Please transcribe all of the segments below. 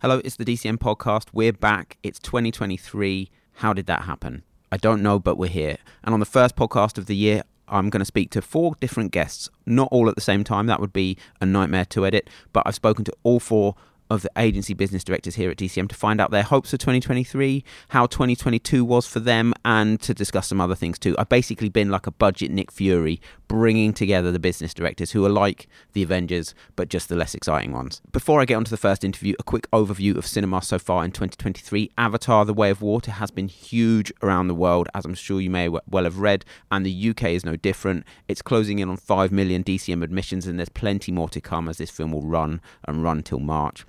Hello, it's the DCM podcast. We're back. It's 2023. How did that happen? I don't know, but we're here. And on the first podcast of the year, I'm going to speak to four different guests, not all at the same time. That would be a nightmare to edit, but I've spoken to all four of the agency business directors here at DCM to find out their hopes for 2023, how 2022 was for them, and to discuss some other things too. I've basically been like a budget Nick Fury, bringing together the business directors who are like the Avengers, but just the less exciting ones. Before I get on to the first interview, a quick overview of cinema so far in 2023. Avatar The Way of Water has been huge around the world, as I'm sure you may well have read, and the UK is no different. It's closing in on 5 million DCM admissions, and there's plenty more to come as this film will run and run till March.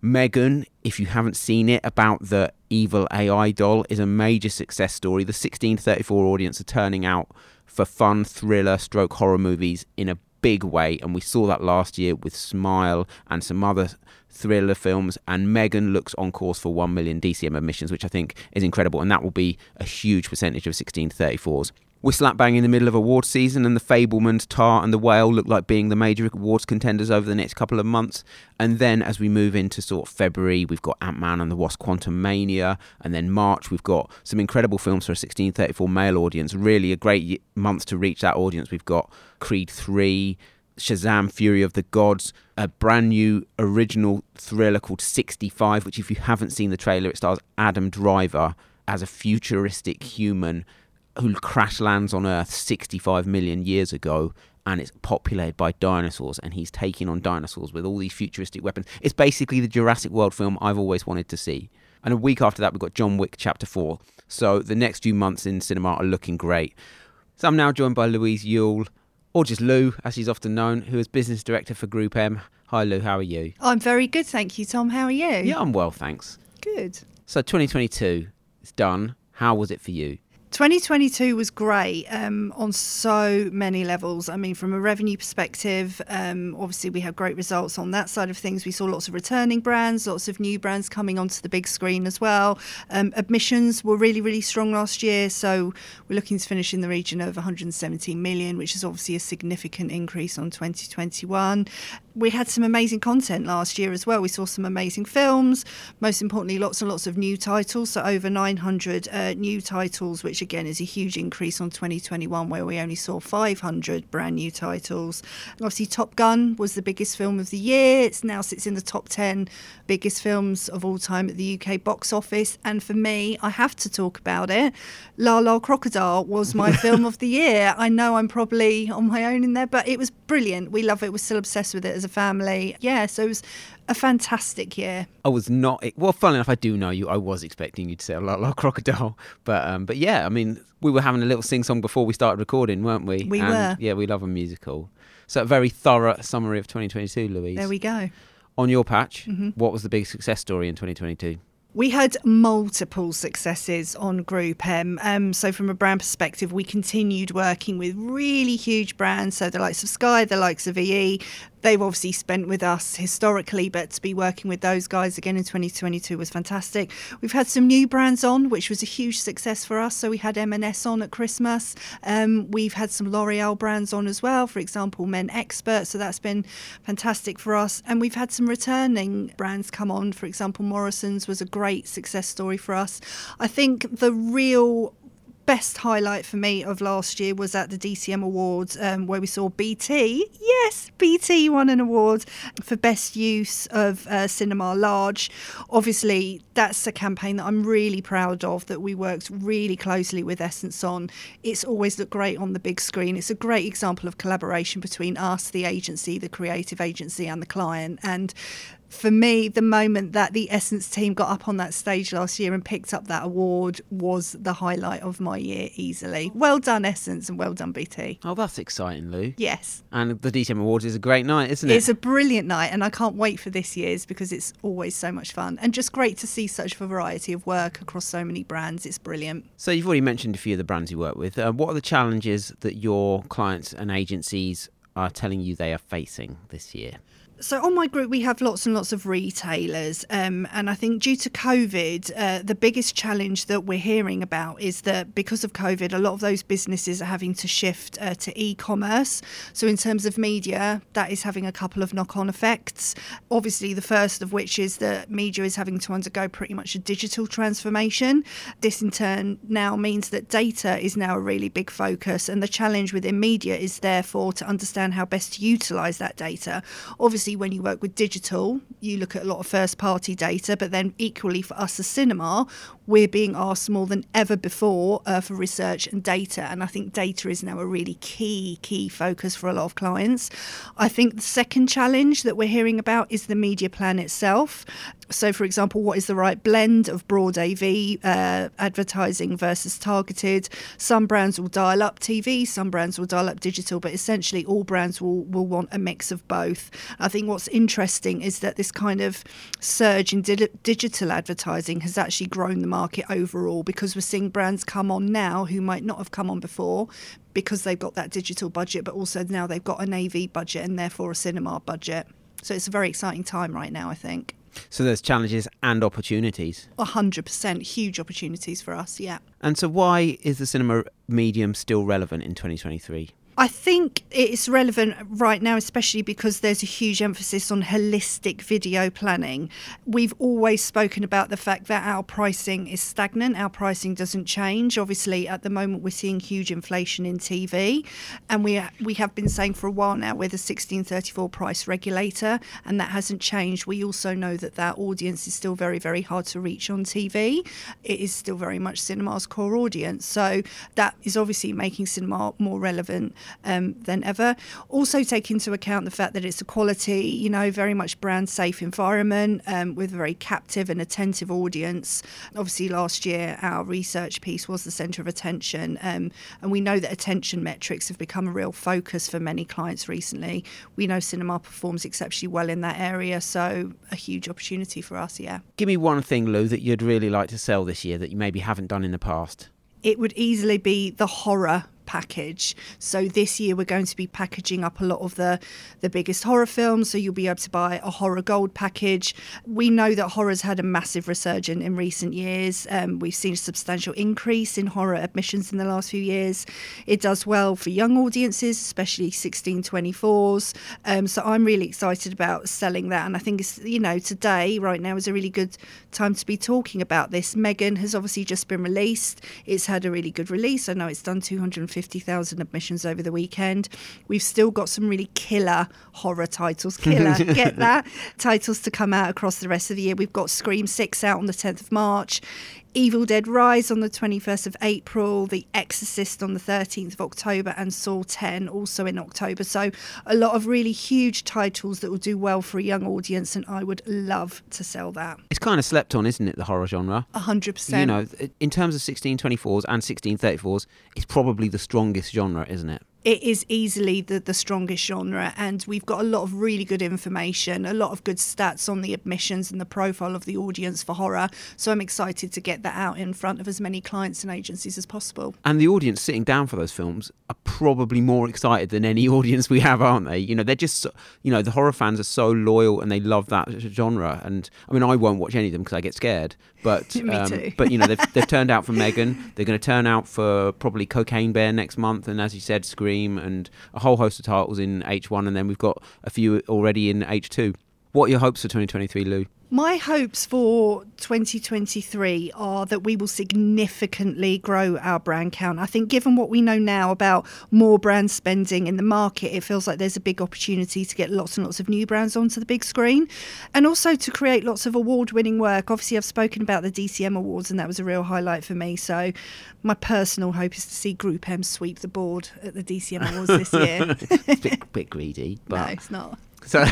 Megan, if you haven't seen it, about the evil AI doll, is a major success story. The 16 to 34 audience are turning out for fun thriller stroke horror movies in a big way, and we saw that last year with Smile and some other thriller films. And Megan looks on course for 1 million DCM admissions, which I think is incredible, and that will be a huge percentage of 16 to 34s. We're slap bang in the middle of awards season, and the Fabelmans, Tar, and the Whale look like being the major awards contenders over the next couple of months. And then, as we move into sort of February, we've got Ant Man and the Wasp Quantumania. and then March, we've got some incredible films for a 1634 male audience. Really, a great month to reach that audience. We've got Creed 3, Shazam Fury of the Gods, a brand new original thriller called 65, which, if you haven't seen the trailer, it stars Adam Driver as a futuristic human who crash lands on Earth 65 million years ago and it's populated by dinosaurs and he's taking on dinosaurs with all these futuristic weapons. It's basically the Jurassic World film I've always wanted to see. And a week after that, we've got John Wick Chapter 4. So the next few months in cinema are looking great. So I'm now joined by Louise Yule, or just Lou, as she's often known, who is business director for Group M. Hi, Lou, how are you? I'm very good, thank you, Tom. How are you? Yeah, I'm well, thanks. Good. So 2022 is done. How was it for you? 2022 was great um, on so many levels. I mean, from a revenue perspective, um, obviously we had great results on that side of things. We saw lots of returning brands, lots of new brands coming onto the big screen as well. Um, admissions were really, really strong last year, so we're looking to finish in the region of 117 million, which is obviously a significant increase on 2021 we had some amazing content last year as well. We saw some amazing films, most importantly, lots and lots of new titles. So, over 900 uh, new titles, which again is a huge increase on 2021, where we only saw 500 brand new titles. Obviously, Top Gun was the biggest film of the year. It now sits in the top 10 biggest films of all time at the UK box office. And for me, I have to talk about it. Lyle Lyle Crocodile was my film of the year. I know I'm probably on my own in there, but it was brilliant. We love it. We're still obsessed with it as a family. Yeah, so it was a fantastic year. I was not well. Fun enough, I do know you. I was expecting you to say a lot, lot crocodile, but um, but yeah, I mean, we were having a little sing song before we started recording, weren't we? We and, were. Yeah, we love a musical. So a very thorough summary of 2022, Louise. There we go. On your patch, mm-hmm. what was the big success story in 2022? We had multiple successes on Group M. Um, so, from a brand perspective, we continued working with really huge brands. So, the likes of Sky, the likes of EE, they've obviously spent with us historically, but to be working with those guys again in 2022 was fantastic. We've had some new brands on, which was a huge success for us. So we had M&S on at Christmas. Um, we've had some L'Oreal brands on as well, for example, Men Expert. So that's been fantastic for us. And we've had some returning brands come on. For example, Morrison's was a great success story for us. I think the real best highlight for me of last year was at the DCM Awards, um, where we saw BT. Yes, BT won an award for best use of uh, cinema large. Obviously, that's a campaign that I'm really proud of. That we worked really closely with Essence on. It's always looked great on the big screen. It's a great example of collaboration between us, the agency, the creative agency, and the client. And for me, the moment that the Essence team got up on that stage last year and picked up that award was the highlight of my year easily. Well done, Essence, and well done, BT. Oh, that's exciting, Lou. Yes. And the DCM Awards is a great night, isn't it? It's a brilliant night, and I can't wait for this year's because it's always so much fun and just great to see such a variety of work across so many brands. It's brilliant. So, you've already mentioned a few of the brands you work with. Uh, what are the challenges that your clients and agencies are telling you they are facing this year? So on my group, we have lots and lots of retailers, um, and I think due to COVID, uh, the biggest challenge that we're hearing about is that because of COVID, a lot of those businesses are having to shift uh, to e-commerce. So in terms of media, that is having a couple of knock-on effects. Obviously, the first of which is that media is having to undergo pretty much a digital transformation. This in turn now means that data is now a really big focus, and the challenge within media is therefore to understand how best to utilise that data. Obviously obviously when you work with digital, you look at a lot of first party data, but then equally for us as cinema, we're being asked more than ever before uh, for research and data. And I think data is now a really key, key focus for a lot of clients. I think the second challenge that we're hearing about is the media plan itself. So, for example, what is the right blend of broad AV uh, advertising versus targeted? Some brands will dial up TV, some brands will dial up digital, but essentially all brands will, will want a mix of both. I think what's interesting is that this kind of surge in di- digital advertising has actually grown the overall because we're seeing brands come on now who might not have come on before because they've got that digital budget, but also now they've got an AV budget and therefore a cinema budget. So it's a very exciting time right now, I think. So there's challenges and opportunities. A hundred percent, huge opportunities for us. Yeah. And so, why is the cinema medium still relevant in 2023? I think it's relevant right now, especially because there's a huge emphasis on holistic video planning. We've always spoken about the fact that our pricing is stagnant, our pricing doesn't change. Obviously, at the moment, we're seeing huge inflation in TV, and we, we have been saying for a while now we're the 1634 price regulator, and that hasn't changed. We also know that that audience is still very, very hard to reach on TV. It is still very much cinema's core audience. So that is obviously making cinema more relevant um, than ever. Also, take into account the fact that it's a quality, you know, very much brand safe environment um, with a very captive and attentive audience. Obviously, last year our research piece was the centre of attention, um, and we know that attention metrics have become a real focus for many clients recently. We know cinema performs exceptionally well in that area, so a huge opportunity for us, yeah. Give me one thing, Lou, that you'd really like to sell this year that you maybe haven't done in the past. It would easily be the horror package. So this year we're going to be packaging up a lot of the the biggest horror films. So you'll be able to buy a horror gold package. We know that horror's had a massive resurgence in recent years. Um, we've seen a substantial increase in horror admissions in the last few years. It does well for young audiences, especially 1624s. Um, so I'm really excited about selling that, and I think it's you know today right now is a really good time to be talking about this. Megan has obviously just been released. It's had a really good release. I know it's done 250 50,000 admissions over the weekend. We've still got some really killer horror titles, killer, get that, titles to come out across the rest of the year. We've got Scream 6 out on the 10th of March. Evil Dead Rise on the 21st of April, The Exorcist on the 13th of October, and Saw 10 also in October. So, a lot of really huge titles that will do well for a young audience, and I would love to sell that. It's kind of slept on, isn't it, the horror genre? 100%. You know, in terms of 1624s and 1634s, it's probably the strongest genre, isn't it? It is easily the, the strongest genre and we've got a lot of really good information a lot of good stats on the admissions and the profile of the audience for horror. So i'm excited to get that out in front of as many clients and agencies as possible. And the audience sitting down for those films are probably more excited than any audience we have aren't they? You know they're just you know the horror fans are so loyal and they love that genre. And i mean i won't watch any of them because i get scared but um, but you know they've, they've turned out for megan they're going to turn out for probably cocaine bear next month and as you said scream Scream and a whole host of titles in H1, and then we've got a few already in H2. What are your hopes for 2023, Lou? My hopes for 2023 are that we will significantly grow our brand count. I think, given what we know now about more brand spending in the market, it feels like there's a big opportunity to get lots and lots of new brands onto the big screen and also to create lots of award winning work. Obviously, I've spoken about the DCM Awards, and that was a real highlight for me. So, my personal hope is to see Group M sweep the board at the DCM Awards this year. it's bit, bit greedy, but. No, it's not. So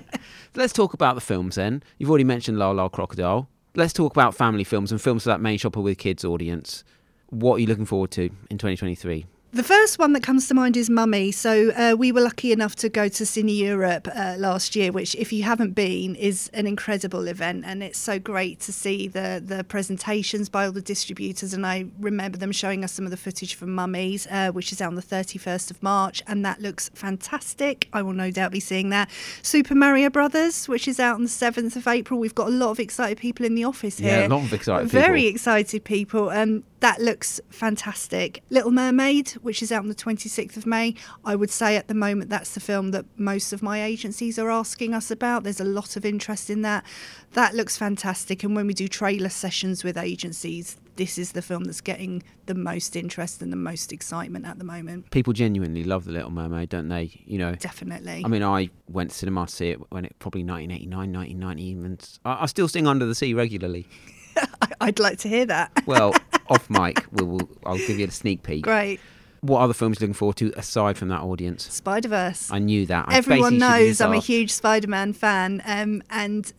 let's talk about the films then. You've already mentioned Lyle Lyle Crocodile. Let's talk about family films and films for that main shopper with kids audience. What are you looking forward to in 2023? The first one that comes to mind is Mummy. So uh, we were lucky enough to go to Cine Europe uh, last year, which, if you haven't been, is an incredible event, and it's so great to see the the presentations by all the distributors. And I remember them showing us some of the footage from Mummies, uh, which is out on the thirty first of March, and that looks fantastic. I will no doubt be seeing that. Super Mario Brothers, which is out on the seventh of April. We've got a lot of excited people in the office here. Yeah, a lot of excited Very people. excited people. Um, that looks fantastic. Little Mermaid, which is out on the 26th of May, I would say at the moment that's the film that most of my agencies are asking us about. There's a lot of interest in that. That looks fantastic. And when we do trailer sessions with agencies, this is the film that's getting the most interest and the most excitement at the moment. People genuinely love The Little Mermaid, don't they? You know, Definitely. I mean, I went to cinema to see it when it probably 1989, 1990, and I, I still sing Under the Sea regularly. I'd like to hear that. Well, off mic, we'll, we'll, I'll give you a sneak peek. Great. What other films are you looking forward to aside from that audience? Spider Verse. I knew that. I Everyone knows I'm a huge Spider Man fan, um, and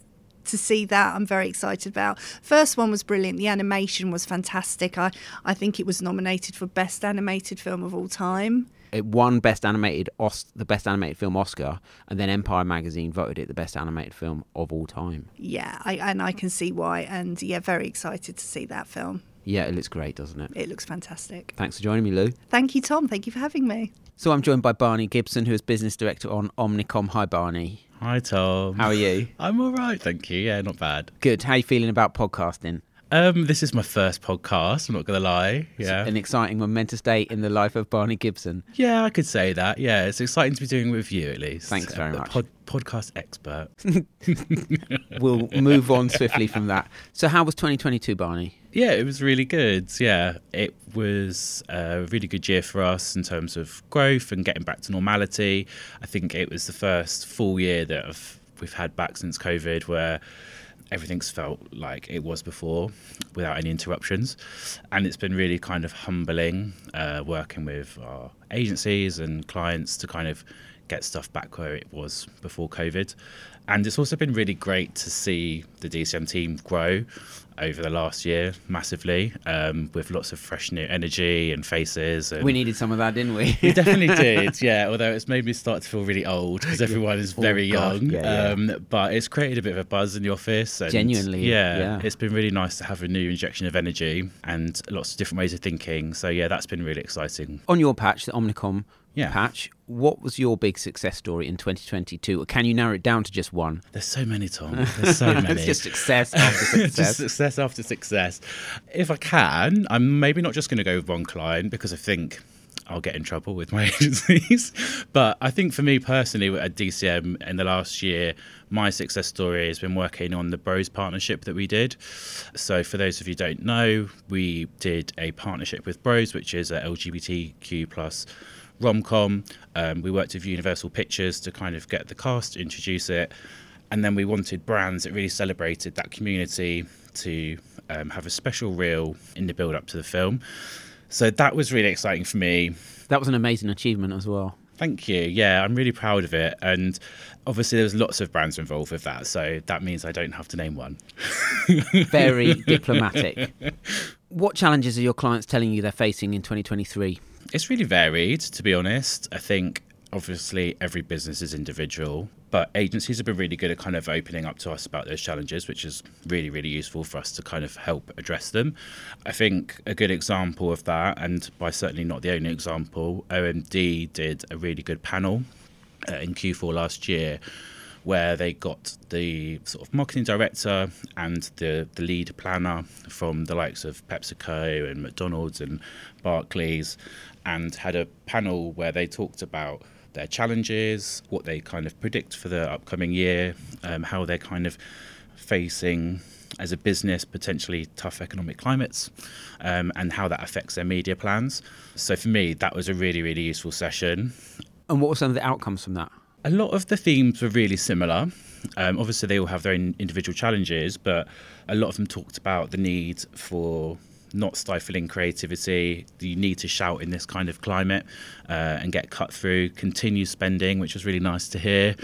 to see that I'm very excited about. First one was brilliant. The animation was fantastic. I, I think it was nominated for Best Animated Film of all time. It won Best Animated, Os- the Best Animated Film Oscar, and then Empire Magazine voted it the Best Animated Film of all time. Yeah, I, and I can see why. And yeah, very excited to see that film. Yeah, it looks great, doesn't it? It looks fantastic. Thanks for joining me, Lou. Thank you, Tom. Thank you for having me. So I'm joined by Barney Gibson, who is business director on Omnicom. Hi, Barney. Hi, Tom. How are you? I'm all right, thank you. Yeah, not bad. Good. How you feeling about podcasting? Um, this is my first podcast. I'm not gonna lie. Yeah, An exciting, momentous day in the life of Barney Gibson. yeah, I could say that. Yeah, it's exciting to be doing with you at least. Thanks very much. Pod, podcast expert. We'll move on swiftly from that. So, how was 2022, Barney? Yeah, it was really good. Yeah, it was a really good year for us in terms of growth and getting back to normality. I think it was the first full year that I've, we've had back since COVID where everything's felt like it was before without any interruptions. And it's been really kind of humbling uh, working with our agencies and clients to kind of get stuff back where it was before COVID. And it's also been really great to see the DCM team grow over the last year massively um, with lots of fresh new energy and faces. And We needed some of that, didn't we? we definitely did, yeah. Although it's made me start to feel really old because everyone is Oh, very God, young. yeah, yeah. Um, but it's created a bit of a buzz in the office. And Genuinely, yeah, yeah. It's been really nice to have a new injection of energy and lots of different ways of thinking. So yeah, that's been really exciting. on your patch, the Omnicom Yeah. patch, what was your big success story in 2022? Or can you narrow it down to just one? There's so many, Tom. There's so many. it's just success after success. just success after success. If I can, I'm maybe not just going to go with one client because I think I'll get in trouble with my agencies. but I think for me personally, at DCM in the last year, my success story has been working on the Bros partnership that we did. So, for those of you who don't know, we did a partnership with Bros, which is a LGBTQ plus rom-com. Um, we worked with Universal Pictures to kind of get the cast, introduce it, and then we wanted brands that really celebrated that community to um, have a special reel in the build-up to the film. So that was really exciting for me. That was an amazing achievement as well. Thank you. Yeah, I'm really proud of it. And obviously, there's lots of brands involved with that. So that means I don't have to name one. Very diplomatic. What challenges are your clients telling you they're facing in 2023? It's really varied, to be honest. I think obviously every business is individual, but agencies have been really good at kind of opening up to us about those challenges, which is really, really useful for us to kind of help address them. I think a good example of that, and by certainly not the only example, OMD did a really good panel uh, in Q4 last year where they got the sort of marketing director and the, the lead planner from the likes of PepsiCo and McDonald's and Barclays and had a panel where they talked about their challenges, what they kind of predict for the upcoming year, um, how they're kind of facing as a business potentially tough economic climates um, and how that affects their media plans. So for me, that was a really, really useful session And what were some of the outcomes from that? A lot of the themes were really similar. Um, obviously, they all have their own individual challenges, but a lot of them talked about the need for not stifling creativity, You need to shout in this kind of climate uh, and get cut through, continue spending, which was really nice to hear,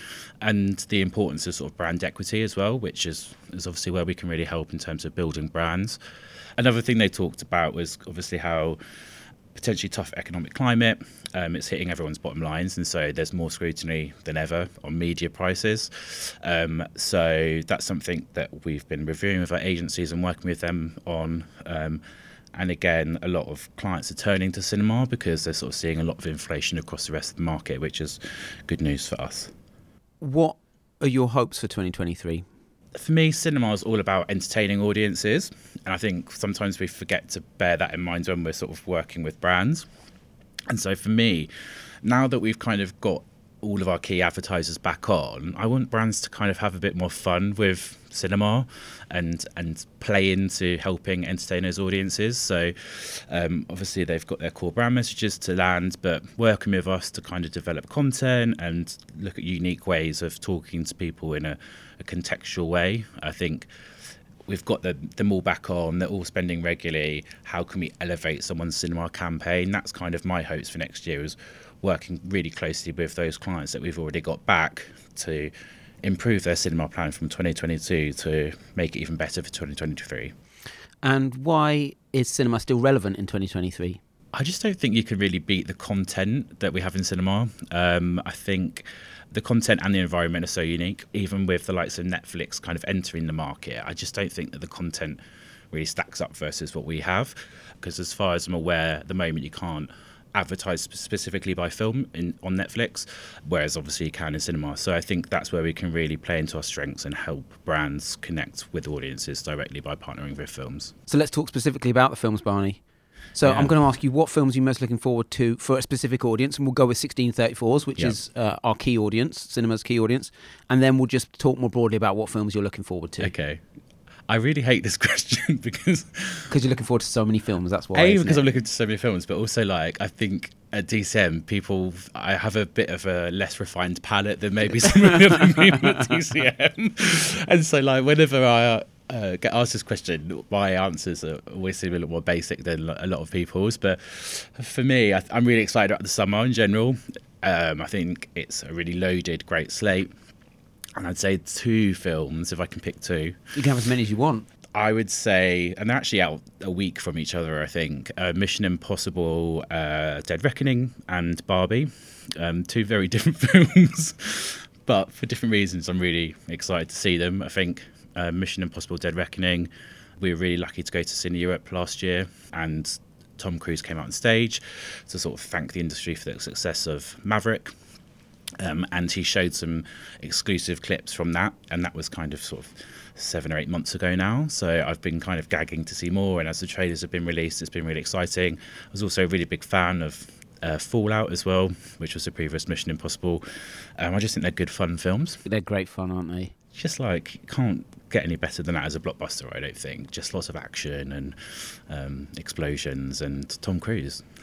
and the importance of sort of brand equity as well, which is, is obviously where we can really help in terms of building brands. Another thing they talked about was obviously how potentially tough economic climate. Um, it's hitting everyone's bottom lines, and so there's more scrutiny than ever on media prices. Um, so that's something that we've been reviewing with our agencies and working with them on. Um, and again, a lot of clients are turning to cinema because they're sort of seeing a lot of inflation across the rest of the market, which is good news for us. What are your hopes for 2023? For me, cinema is all about entertaining audiences, and I think sometimes we forget to bear that in mind when we're sort of working with brands. And so for me, now that we've kind of got all of our key advertisers back on, I want brands to kind of have a bit more fun with cinema and and play into helping entertain those audiences. So um, obviously they've got their core brand messages to land, but working with us to kind of develop content and look at unique ways of talking to people in a, a contextual way. I think we've got the, them all back on, they're all spending regularly. How can we elevate someone's cinema campaign? That's kind of my hopes for next year is working really closely with those clients that we've already got back to improve their cinema plan from 2022 to make it even better for 2023. And why is cinema still relevant in 2023? I just don't think you can really beat the content that we have in cinema. Um, I think the content and the environment are so unique, even with the likes of Netflix kind of entering the market. I just don't think that the content really stacks up versus what we have. Because as far as I'm aware, at the moment you can't advertised specifically by film in, on Netflix, whereas obviously you can in cinema. So I think that's where we can really play into our strengths and help brands connect with audiences directly by partnering with films. So let's talk specifically about the films, Barney. So Yeah. I'm going to ask you what films you're most looking forward to for a specific audience, and we'll go with 1634s, which Yeah. is uh, our key audience, cinema's key audience, and then we'll just talk more broadly about what films you're looking forward to. Okay. I really hate this question because Because you're looking forward to so many films, that's why. A, because it? I'm looking to so many films, but also like I think at DCM people I have a bit of a less refined palate than maybe some of the other people at DCM, and so like whenever I uh, get asked this question, my answers are always seem a little more basic than a lot of people's. But for me, I, I'm really excited about the summer in general. Um, I think it's a really loaded, great slate. And I'd say two films, if I can pick two. You can have as many as you want. I would say, and they're actually out a week from each other, I think. Uh, Mission Impossible, uh, Dead Reckoning, and Barbie. Um, two very different films, but for different reasons, I'm really excited to see them. I think uh, Mission Impossible, Dead Reckoning, we were really lucky to go to Cine Europe last year, and Tom Cruise came out on stage to sort of thank the industry for the success of Maverick. Um, and he showed some exclusive clips from that, and that was kind of sort of seven or eight months ago now. So I've been kind of gagging to see more, and as the trailers have been released, it's been really exciting. I was also a really big fan of uh, Fallout as well, which was the previous Mission Impossible. Um, I just think they're good fun films. They're great fun, aren't they? Just like can't get any better than that as a blockbuster, I don't think. Just lots of action and um, explosions and Tom Cruise.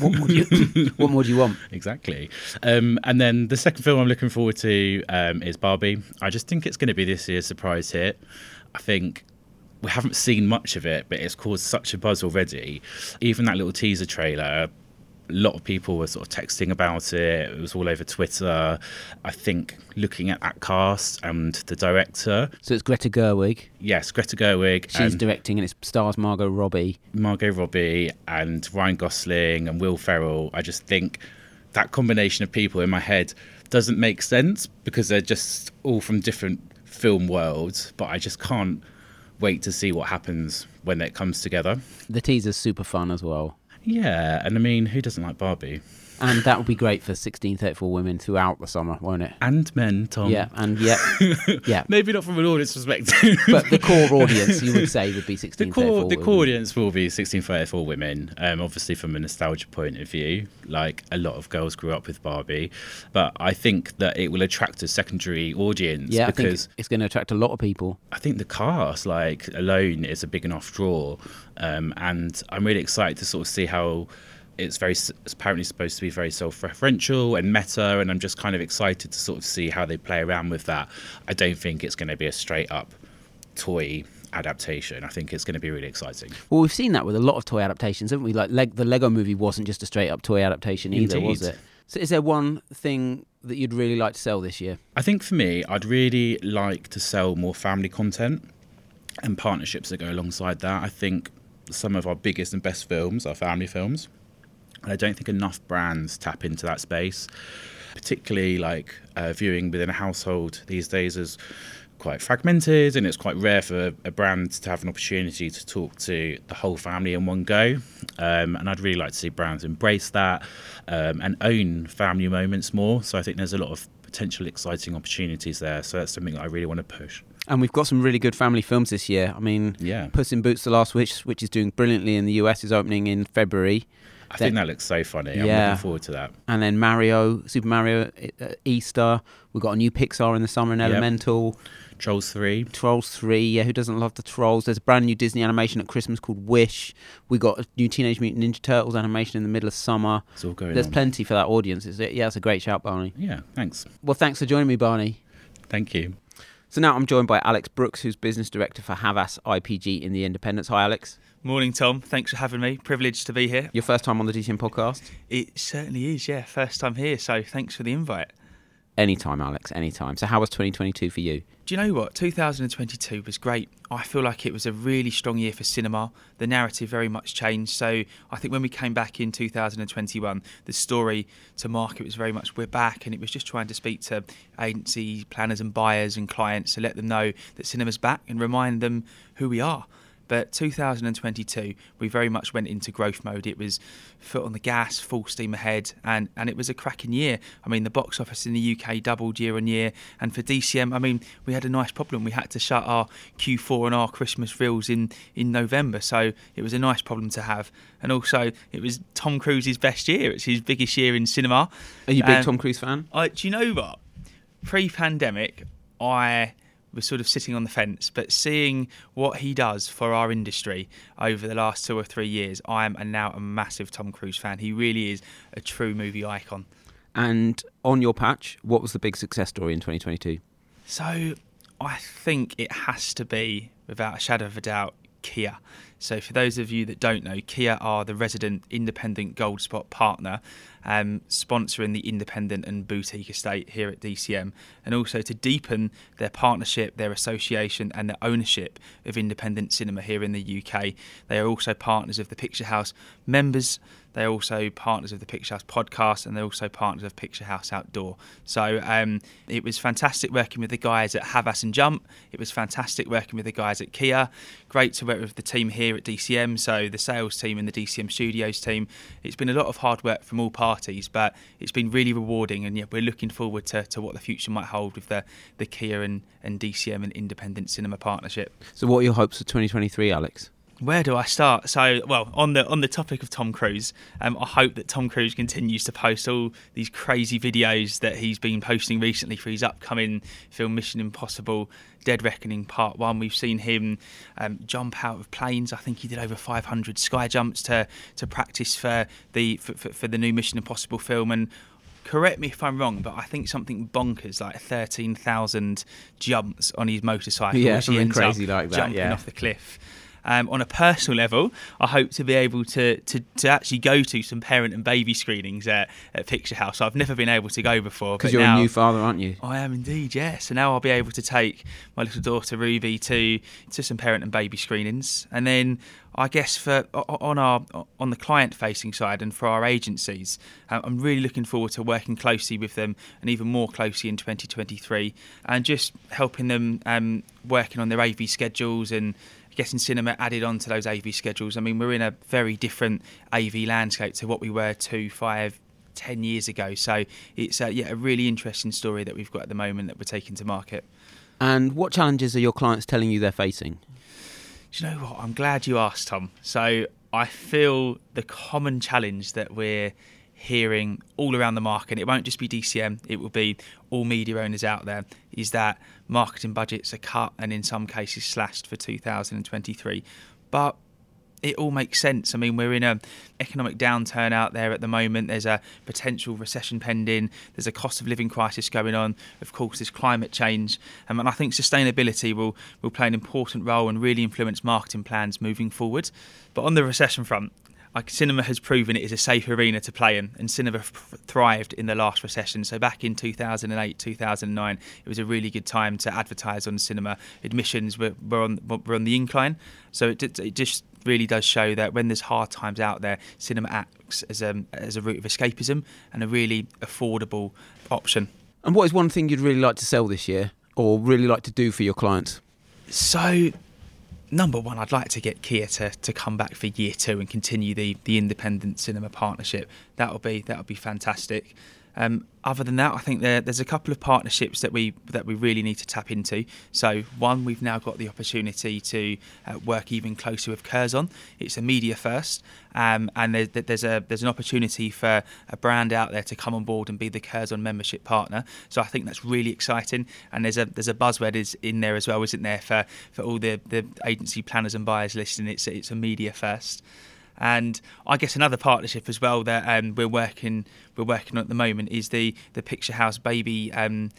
What more do you, what more do you want? exactly. Um, and then the second film I'm looking forward to um, is Barbie. I just think it's going to be this year's surprise hit. I think we haven't seen much of it, but it's caused such a buzz already. Even that little teaser trailer, a lot of people were sort of texting about it. It was all over Twitter. I think looking at that cast and the director, So it's Greta Gerwig. yes, Greta Gerwig, She's and directing, and it stars Margot Robbie. Margot Robbie and Ryan Gosling and Will Ferrell, I just think that combination of people in my head doesn't make sense because they're just all from different film worlds. But I just can't wait to see what happens when it comes together. The teaser's super fun as well. Yeah, and I mean, who doesn't like Barbie? And that would be great for 1634 women throughout the summer, won't it? And men, Tom. Yeah, and yeah, yeah. Maybe not from an audience perspective. But the core audience, you would say, would be 1634. the 1634 core the core audience will be 1634 women um, obviously from a nostalgia point of view like a lot of girls grew up with barbie but i think that it will attract a secondary audience Yeah, I think because it's going to attract a lot of people. I think the cast like alone is a big enough draw um, and i'm really excited to sort of see how it's very it's apparently supposed to be very self-referential and meta and i'm just kind of excited to sort of see how they play around with that i don't think it's going to be a straight up toy adaptation i think it's going to be really exciting Well, we've seen that with a lot of toy adaptations, haven't we? Like Leg- the Lego movie wasn't just a straight up toy adaptation either, was it? So is there one thing that you'd really like to sell this year? I think for me, I'd really like to sell more family content and partnerships that go alongside that. I think some of our biggest and best films are family films. And I don't think enough brands tap into that space, particularly like uh, viewing within a household these days is quite fragmented and it's quite rare for a brand to have an opportunity to talk to the whole family in one go. Um, and I'd really like to see brands embrace that um, and own family moments more. So I think there's a lot of potential exciting opportunities there. So that's something that I really want to push. And we've got some really good family films this year. I mean, Yeah. Puss in Boots: The Last Wish, which is doing brilliantly in the US, is opening in February, I think that looks so funny. I'm Yeah. looking forward to that. and then Mario, Super Mario, uh, Easter. We've got a new Pixar in the summer in Yep. Elemental. Trolls 3. Trolls 3, yeah, who doesn't love the Trolls? There's a brand new Disney animation at Christmas called Wish. We got a new Teenage Mutant Ninja Turtles animation in the middle of summer. It's all going There's on. plenty for that audience. Is it? Yeah, it's a great shout, Barney. Yeah, thanks. Well, thanks for joining me, Barney. Thank you. So now I'm joined by Alex Brooks, who's business director for Havas IPG in the Independents. Hi, Alex. Morning, Tom. Thanks for having me. Privileged to be here. Your first time on the DCM podcast? It certainly is, yeah. First time here, so thanks for the invite. Anytime, Alex, anytime. So how was 2022 for you? Do you know what? 2022 was great. I feel like it was a really strong year for cinema. The narrative very much changed. So I think when we came back in 2021, the story to market was very much we're back, and it was just trying to speak to agency planners and buyers and clients to let them know that cinema's back and remind them who we are. But 2022, we very much went into growth mode. It was foot on the gas, full steam ahead, and, and it was a cracking year. I mean, the box office in the UK doubled year on year, and for DCM, I mean, we had a nice problem. We had to shut our Q4 and our Christmas reels in in November, so it was a nice problem to have. And also, it was Tom Cruise's best year. It's his biggest year in cinema. Are you a big Um, Tom Cruise fan? I, do you know what? Pre-pandemic, I was sort of sitting on the fence, but seeing what he does for our industry over the last two or three years, I am now a massive Tom Cruise fan. He really is a true movie icon. And on your patch, what was the big success story in 2022? So I think it has to be, without a shadow of a doubt, Kia. So for those of you that don't know, Kia are the resident independent Gold Spot partner, um, sponsoring the independent and boutique estate here at DCM, and also to deepen their partnership, their association, and their ownership of independent cinema here in the UK. They are also partners of the Picture House members. They're also partners of the Picture House podcast, and they're also partners of Picture House Outdoor. So um, it was fantastic working with the guys at Havas and Jump. It was fantastic working with the guys at Kia. Great to work with the team here at DCM. So the sales team and the DCM Studios team. It's been a lot of hard work from all parties, but it's been really rewarding. And yeah, we're looking forward to, to what the future might hold with the the Kia and, and DCM and independent cinema partnership. So what are your hopes for 2023, Alex? Where do I start? So, well, on the on the topic of Tom Cruise, um, I hope that Tom Cruise continues to post all these crazy videos that he's been posting recently for his upcoming film Mission Impossible: Dead Reckoning Part One. We've seen him um, jump out of planes. I think he did over 500 sky jumps to to practice for the for, for, for the new Mission Impossible film and. Correct me if I'm wrong, but I think something bonkers like 13,000 jumps on his motorcycle. Yeah, something crazy like that, Jumping yeah. off the cliff. Um, on a personal level, I hope to be able to, to, to actually go to some parent and baby screenings at, at Picture House. I've never been able to go before. Because you're now, a new father, aren't you? I am indeed, yes. So now I'll be able to take my little daughter Ruby to to some parent and baby screenings, and then I guess for on our on the client facing side and for our agencies, um, I'm really looking forward to working closely with them and even more closely in 2023, and just helping them um, working on their AV schedules and getting cinema added onto those AV schedules. I mean, we're in a very different AV landscape to what we were two, five, ten years ago. So it's uh, yeah a really interesting story that we've got at the moment that we're taking to market. And what challenges are your clients telling you they're facing? Do you know what? I'm glad you asked, Tom. So I feel the common challenge that we're hearing all around the market, and it won't just be DCM, it will be all media owners out there, is that marketing budgets are cut and in some cases slashed for 2023. But it all makes sense. I mean, we're in a economic downturn out there at the moment. There's a potential recession pending. There's a cost of living crisis going on. Of course, there's climate change, um, and I think sustainability will will play an important role and really influence marketing plans moving forward. But on the recession front. Like cinema has proven it is a safe arena to play in, and cinema f- thrived in the last recession. So back in 2008, 2009, it was a really good time to advertise on cinema. Admissions were, were on were on the incline, so it, it just really does show that when there's hard times out there, cinema acts as a as a route of escapism and a really affordable option. And what is one thing you'd really like to sell this year, or really like to do for your clients? So number one, I'd like to get Kia to, to come back for year two and continue the, the independent cinema partnership. That'll be that'll be fantastic. Um, other than that, I think there, there's a couple of partnerships that we that we really need to tap into. So one, we've now got the opportunity to uh, work even closer with Curzon. It's a media first, um, and there's, there's a there's an opportunity for a brand out there to come on board and be the Curzon membership partner. So I think that's really exciting, and there's a there's a buzzword is in there as well, isn't there, for, for all the, the agency planners and buyers listening. It's it's a media first. And I guess another partnership as well that um, we're working we're working on at the moment is the the Picture House Baby. Um,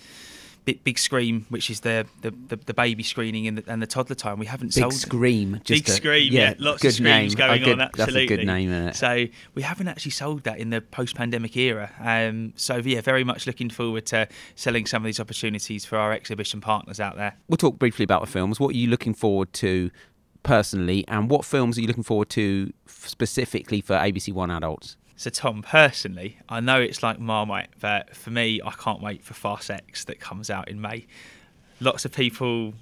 Big, big scream, which is the the, the, the baby screening and the, and the toddler time. We haven't Big sold scream, just big a- scream, yeah, lots good of screams name. going good- on. Absolutely, That's a good name? So we haven't actually sold that in the post-pandemic era. Um, so yeah, very much looking forward to selling some of these opportunities for our exhibition partners out there. We'll talk briefly about the films. What are you looking forward to personally, and what films are you looking forward to specifically for ABC One adults? So Tom, personally, I know it's like Marmite, but for me, I can't wait for Fast X that comes out in May. Lots of people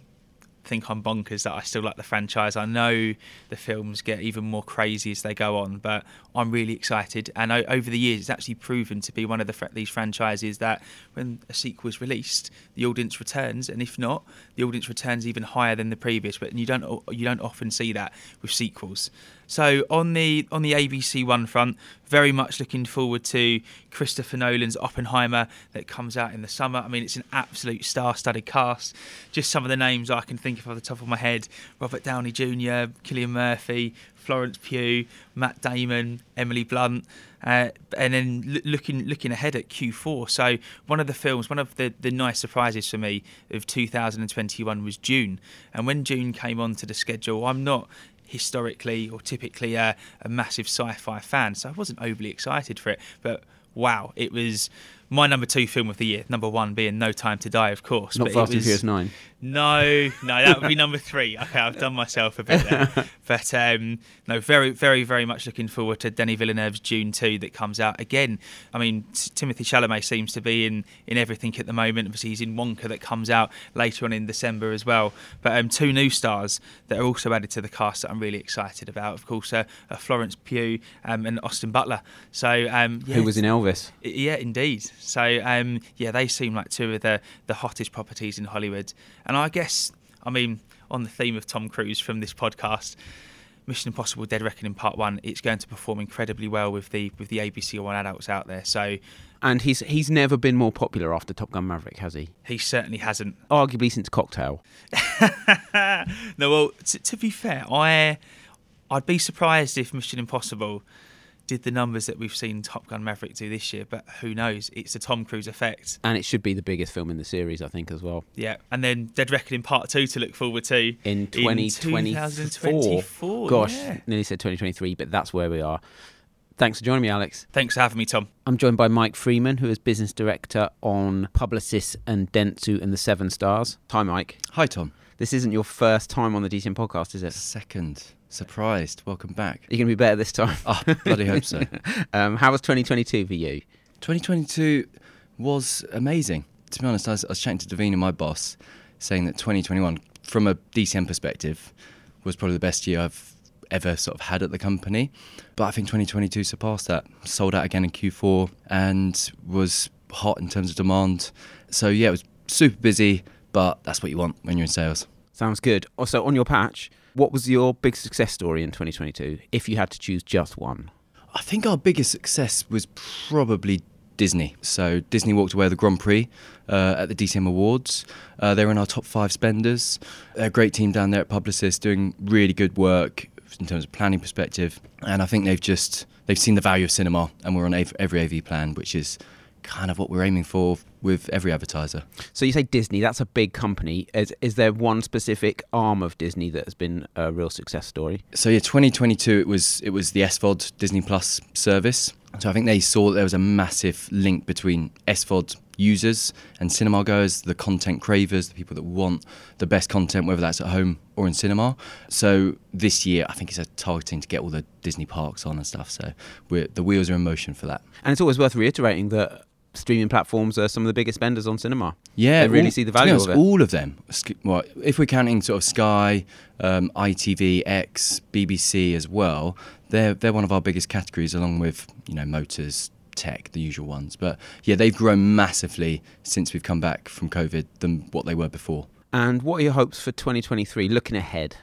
think I'm bonkers that I still like the franchise. I know the films get even more crazy as they go on, but I'm really excited. And over the years, it's actually proven to be one of the these franchises that when a sequel is released, the audience returns, and if not, the audience returns even higher than the previous. But you don't you don't often see that with sequels. So on the on the ABC One front, very much looking forward to Christopher Nolan's Oppenheimer that comes out in the summer. I mean, it's an absolute star-studded cast. Just some of the names I can think of off the top of my head: Robert Downey Jr., Cillian Murphy, Florence Pugh, Matt Damon, Emily Blunt. Uh, and then l- looking looking ahead at Q4, so one of the films, one of the, the nice surprises for me of 2021 was Dune, and when Dune came onto the schedule, I'm not historically or typically a, a massive sci-fi fan, so I wasn't overly excited for it. But wow, it was my number two film of the year. Number one being No Time to Die, of course. Not but Fast and Furious Nine. no, no, that would be number three. Okay, I've done myself a bit there. But um, no, very, very, very much looking forward to Denis Villeneuve's Dune 2 that comes out. Again, I mean, T- Timothée Chalamet seems to be in, in everything at the moment. Obviously, he's in Wonka that comes out later on in December as well. But um, two new stars that are also added to the cast that I'm really excited about. Of course, uh, uh, Florence Pugh um, and Austin Butler. So, um, yeah, Who was in Elvis? yeah, indeed. So, um, yeah, they seem like two of the, the hottest properties in Hollywood. And I guess, I mean, on the theme of Tom Cruise from this podcast, Mission Impossible: Dead Reckoning Part One, it's going to perform incredibly well with the with the ABC One adults out there. So And he's he's never been more popular after Top Gun Maverick, has he? he certainly hasn't. Arguably since Cocktail. no, well, t- to be fair, I I'd be surprised if Mission Impossible did the numbers that we've seen Top Gun Maverick do this year. But who knows? It's a Tom Cruise effect. And it should be the biggest film in the series, I think, as well. Yeah, and then Dead Reckoning Part Two to look forward to In 2024. 2024, Gosh, yeah. nearly said 2023, but that's where we are. Thanks for joining me, Alex. Thanks for having me, Tom. I'm joined by Mike Freeman, who is business director on Publicis and Dentsu and the Seven Stars. Hi, Mike. Hi, Tom. This isn't your first time on the DCM podcast, is it? Second. Surprised. Welcome back. You're going to be better this time. Oh, bloody hope so. Um, how was 2022 for you? 2022 was amazing. To be honest, I was, I was chatting to Davina, my boss, saying that 2021, from a DCM perspective, was probably the best year I've ever sort of had at the company. But I think 2022 surpassed that. Sold out again in Q4 and was hot in terms of demand. So yeah, it was super busy, but that's what you want when you're in sales. Sounds good. Also, on your patch, what was your big success story in 2022 if you had to choose just one? I think our biggest success was probably Disney. So Disney walked away with the Grand Prix uh, at the DCM Awards. Uh, they were in our top five spenders. They're a great team down there at Publicis, doing really good work in terms of planning perspective. And I think they've just they've seen the value of cinema, and we're on every AV plan, which is kind of what we're aiming for with every advertiser. So you say Disney, that's a big company. Is, is there one specific arm of Disney that has been a real success story? So yeah, 2022 it was it was the SVOD Disney Plus service. So I think they saw that there was a massive link between SVOD users and cinema goers, the content cravers, the people that want the best content, whether that's at home or in cinema. So this year, I think it's a targeting to get all the Disney parks on and stuff. So we're, the wheels are in motion for that. And it's always worth reiterating that streaming platforms are some of the biggest spenders on cinema. Yeah, they really all- see the value honest, of it. All of them. Well, if we're counting sort of Sky, um, ITV, X, BBC as well, they're they're one of our biggest categories, along with you know motors, tech, the usual ones. But yeah, they've grown massively since we've come back from COVID than what they were before. And what are your hopes for 2023, looking ahead?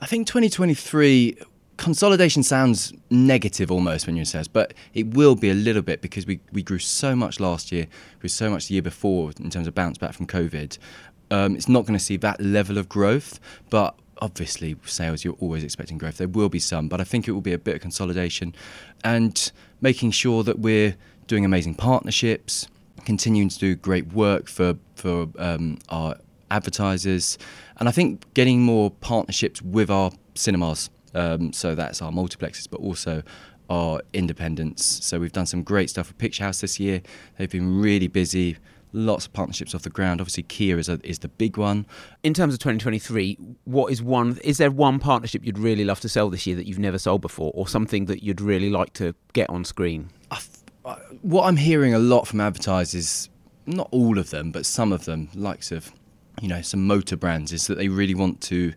I think 2023 consolidation sounds negative almost when you say it, but it will be a little bit because we, we grew so much last year, grew so much the year before in terms of bounce back from COVID. Um, it's not going to see that level of growth, but obviously sales you're always expecting growth. There will be some, but I think it will be a bit of consolidation and making sure that we're doing amazing partnerships, continuing to do great work for for um, our advertisers, and I think getting more partnerships with our cinemas. Um, so that's our multiplexes, but also our independents. So we've done some great stuff with Picture House this year. They've been really busy. Lots of partnerships off the ground. Obviously, Kia is, a, is the big one. In terms of 2023, what is one? Is there one partnership you'd really love to sell this year that you've never sold before, or something that you'd really like to get on screen? I what I'm hearing a lot from advertisers, not all of them, but some of them, likes of, you know, some motor brands, is that they really want to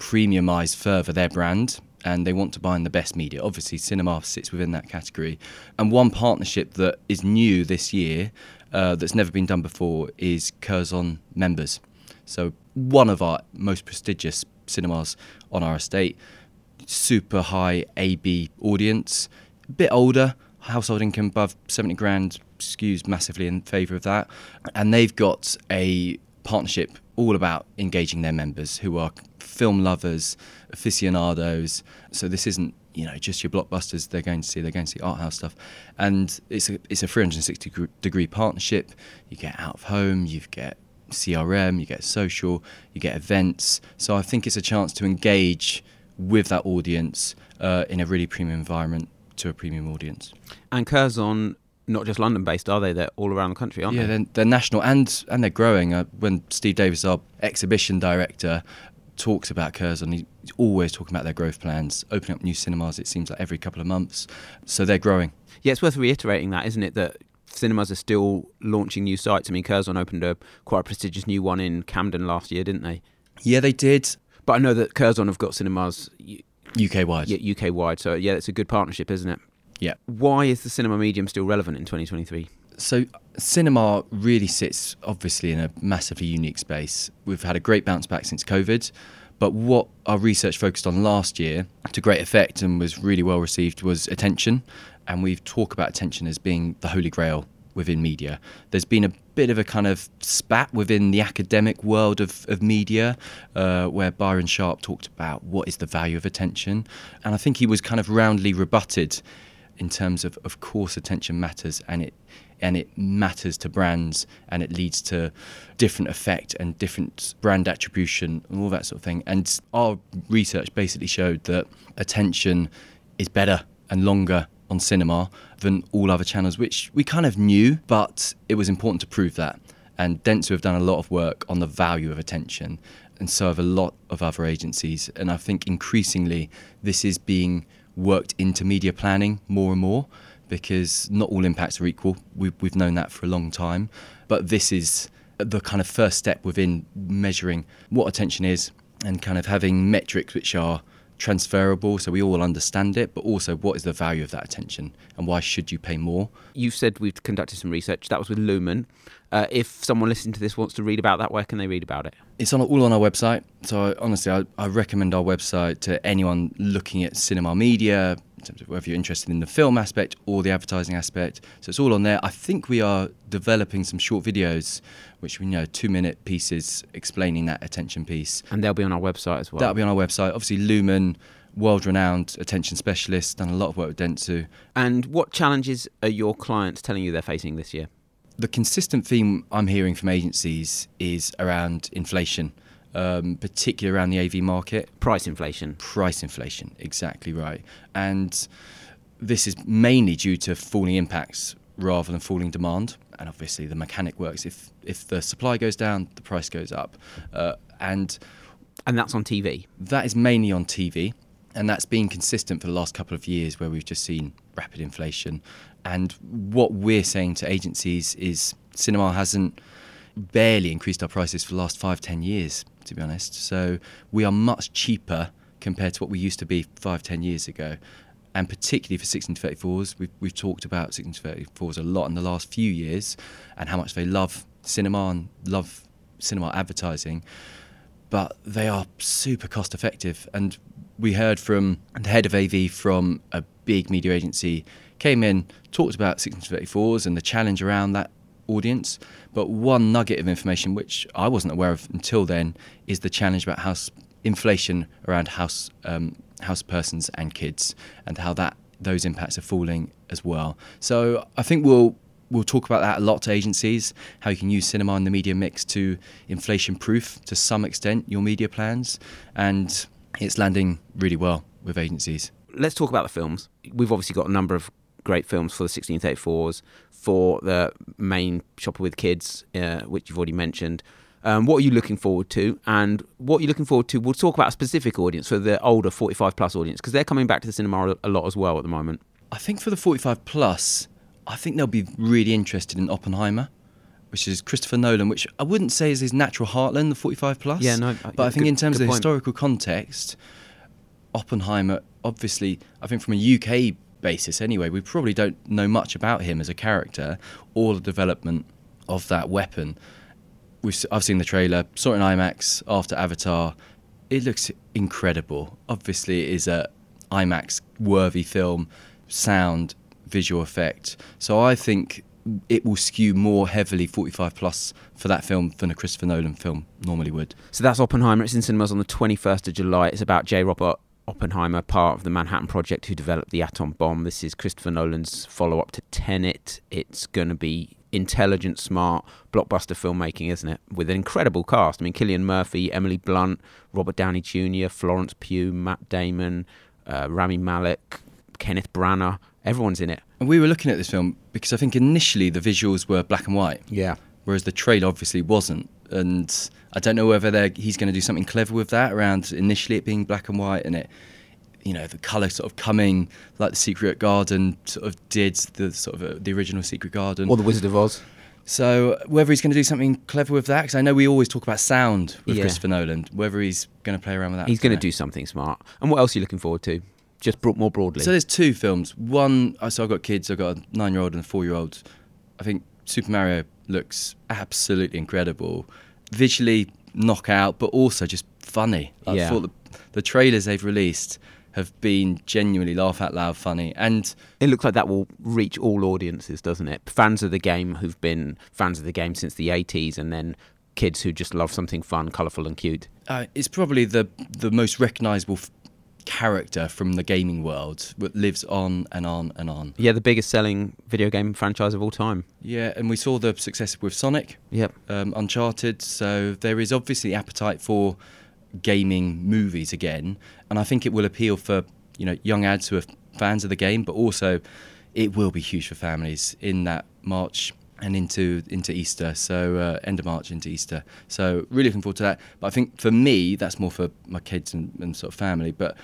premiumize further their brand and they want to buy in the best media. Obviously, cinema sits within that category. And one partnership that is new this year, uh, that's never been done before, is Curzon members. So one of our most prestigious cinemas on our estate, super high AB audience, a bit older, household income above 70 grand skews massively in favour of that. And they've got a partnership all about engaging their members who are film lovers, aficionados. So this isn't you know just your blockbusters. They're going to see they're going to see art house stuff. And it's a it's a 360 degree partnership. You get out of home you get CRM you get social you get events. So I think it's a chance to engage with that audience uh, in a really premium environment to a premium audience. And Curzon, not just London based, are they? They're all around the country, aren't yeah, they? they're, they're national and and they're growing. Uh, when Steve Davis, our exhibition director, talks about Curzon, he's always talking about their growth plans, opening up new cinemas. It seems like every couple of months, so they're growing. Yeah, it's worth reiterating that, isn't it? That cinemas are still launching new sites. I mean, Curzon opened a quite a prestigious new one in Camden last year, didn't they? Yeah, they did But I know that Curzon have got cinemas UK wide. yeah, UK wide, so yeah, it's a good partnership, isn't it? Yeah. Why is the cinema medium still relevant in 2023? So cinema really sits obviously in a massively unique space. We've had a great bounce back since COVID, but what our research focused on last year to great effect and was really well received was attention. And we've talked about attention as being the holy grail within media. There's been a bit of a kind of spat within the academic world of, of media, uh, where Byron Sharp talked about what is the value of attention. And I think he was kind of roundly rebutted in terms of of course attention matters and it and it matters to brands and it leads to different effect and different brand attribution and all that sort of thing. And our research basically showed that attention is better and longer on cinema than all other channels which we kind of knew but it was important to prove that. And Dentsu have done a lot of work on the value of attention and so have a lot of other agencies. And I think increasingly this is being worked into media planning more and more because not all impacts are equal. We've, we've known that for a long time. But this is the kind of first step within measuring what attention is and kind of having metrics which are transferable so we all understand it, but also what is the value of that attention and why should you pay more? You've said we've conducted some research. That was with Lumen. Uh, if someone listening to this wants to read about that, where can they read about it? It's on all on our website. So I, honestly, I, I recommend our website to anyone looking at cinema media, in terms of whether you're interested in the film aspect or the advertising aspect. So it's all on there. I think we are developing some short videos, which we know two minute pieces explaining that attention piece. And they'll be on our website as well. That'll be on our website. Obviously, Lumen world renowned attention specialist, done a lot of work with Dentsu. And what challenges are your clients telling you they're facing this year? The consistent theme I'm hearing from agencies is around inflation, um, particularly around the AV market. Price inflation. Price inflation, exactly right. And this is mainly due to falling impacts rather than falling demand. And obviously, the mechanic works. If if the supply goes down, the price goes up. Uh, and and that's on TV. That is mainly on TV, and that's been consistent for the last couple of years, where we've just seen rapid inflation. And what we're saying to agencies is, cinema hasn't barely increased our prices for the last five, ten years, to be honest. So we are much cheaper compared to what we used to be five, ten years ago. And particularly for 1634s, we've, we've talked about 1634s a lot in the last few years and how much they love cinema and love cinema advertising. But they are super cost effective. And we heard from the head of AV from a big media agency, came in, talked about 1634s and the challenge around that audience. But one nugget of information, which I wasn't aware of until then, is the challenge about house inflation around house um, house persons and kids, and how that those impacts are falling as well. So I think we'll we'll talk about that a lot to agencies, how you can use cinema in the media mix to inflation proof to some extent your media plans, and it's landing really well with agencies. Let's talk about the films. We've obviously got a number of great films for the 1634s, for the main Shopper with Kids, uh, which you've already mentioned. Um, what are you looking forward to? And what are you looking forward to? We'll talk about a specific audience for the older 45 plus audience because they're coming back to the cinema a lot as well at the moment. I think for the 45 plus, I think they'll be really interested in Oppenheimer, which is Christopher Nolan, which I wouldn't say is his natural heartland, the 45 plus. Yeah, no. But I think good, in terms of the point. historical context, Oppenheimer, obviously, I think from a UK basis anyway, we probably don't know much about him as a character or the development of that weapon. We've, I've seen the trailer, saw it in IMAX after Avatar. It looks incredible. Obviously, it is a IMAX worthy film, sound, visual effect. So I think it will skew more heavily 45 plus for that film than a Christopher Nolan film normally would. So that's Oppenheimer. It's in cinemas on the 21st of July. It's about J. Robert Oppenheimer, part of the Manhattan Project, who developed the atom bomb. This is Christopher Nolan's follow up to Tenet. It's going to be intelligent, smart, blockbuster filmmaking, isn't it? With an incredible cast. I mean, Cillian Murphy, Emily Blunt, Robert Downey Jr., Florence Pugh, Matt Damon, uh, Rami Malek, Kenneth Branagh. Everyone's in it. And we were looking at this film because I think initially the visuals were black and white, Yeah. whereas the trailer obviously wasn't. And I don't know whether they're, he's going to do something clever with that around initially it being black and white and it, you know, the colour sort of coming like the Secret Garden sort of did the sort of uh, the original Secret Garden. Or The Wizard of Oz. So whether he's going to do something clever with that, because I know we always talk about sound with Yeah. Christopher Nolan, whether he's going to play around with that. He's going to do something smart. And what else are you looking forward to? Just more broadly. So there's two films. One, so I've got kids. I've got a nine-year-old and a four-year-old. I think Super Mario looks absolutely incredible, visually knockout, but also just funny. I Yeah. thought the, the trailers they've released have been genuinely laugh out loud funny, and It looks like that will reach all audiences, doesn't it? Fans of the game who've been fans of the game since the 80s, and then kids who just love something fun, colourful, and cute. uh, it's probably the the most recognisable f- character from the gaming world that lives on and on and on. Yeah, the biggest selling video game franchise of all time. Yeah, and we saw the success with Sonic. Yep. um, Uncharted. So there is obviously appetite for gaming movies again, and I think it will appeal for you know young ads who are fans of the game, but also it will be huge for families in that March and into into Easter. So uh, end of March into Easter. So really looking forward to that. But I think for me, that's more for my kids and, and sort of family. But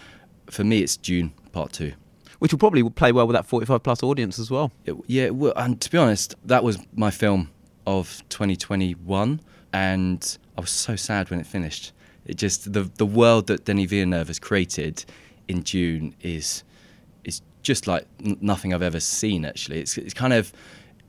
for me, it's Dune Part Two. Which will probably play well with that 45 plus audience as well. It, yeah, it will. and to be honest, that was my film of 2021, and I was so sad when it finished. It just the the world that Denis Villeneuve has created in Dune is is just like n- nothing I've ever seen. Actually, it's it's kind of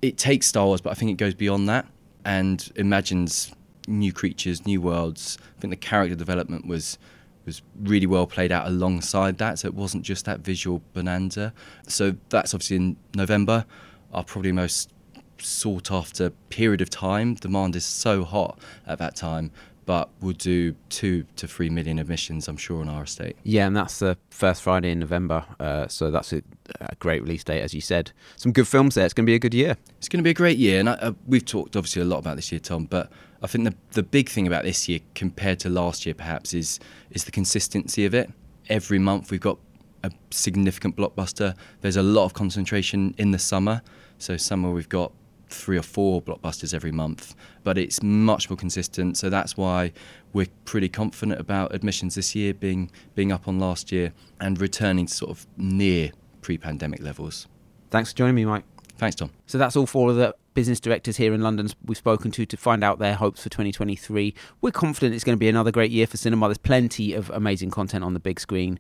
it takes Star Wars, but I think it goes beyond that and imagines new creatures, new worlds. I think the character development was was really well played out alongside that, so it wasn't just that visual bonanza. So that's obviously in November, our probably most sought after period of time. Demand is so hot at that time, but we'll do two to three million admissions, I'm sure, on our estate. Yeah, and that's the first Friday in November. Uh, so that's a, a, great release date, as you said. Some good films there. It's going to be a good year. It's going to be a great year, and I, uh, we've talked obviously a lot about this year, Tom. But I think the the big thing about this year compared to last year, perhaps, is is the consistency of it. Every month we've got a significant blockbuster. There's a lot of concentration in the summer. So summer we've got three or four blockbusters every month, but it's much more consistent. So that's why we're pretty confident about admissions this year being being up on last year and returning to sort of near pre-pandemic levels. Thanks for joining me, Mike. Thanks, Tom. So that's all for the business directors here in London we've spoken to to find out their hopes for 2023. We're confident it's going to be another great year for cinema. There's plenty of amazing content on the big screen.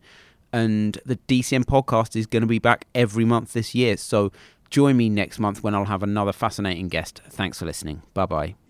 And the DCM podcast is going to be back every month this year. So Join me next month when I'll have another fascinating guest. Thanks for listening. Bye bye.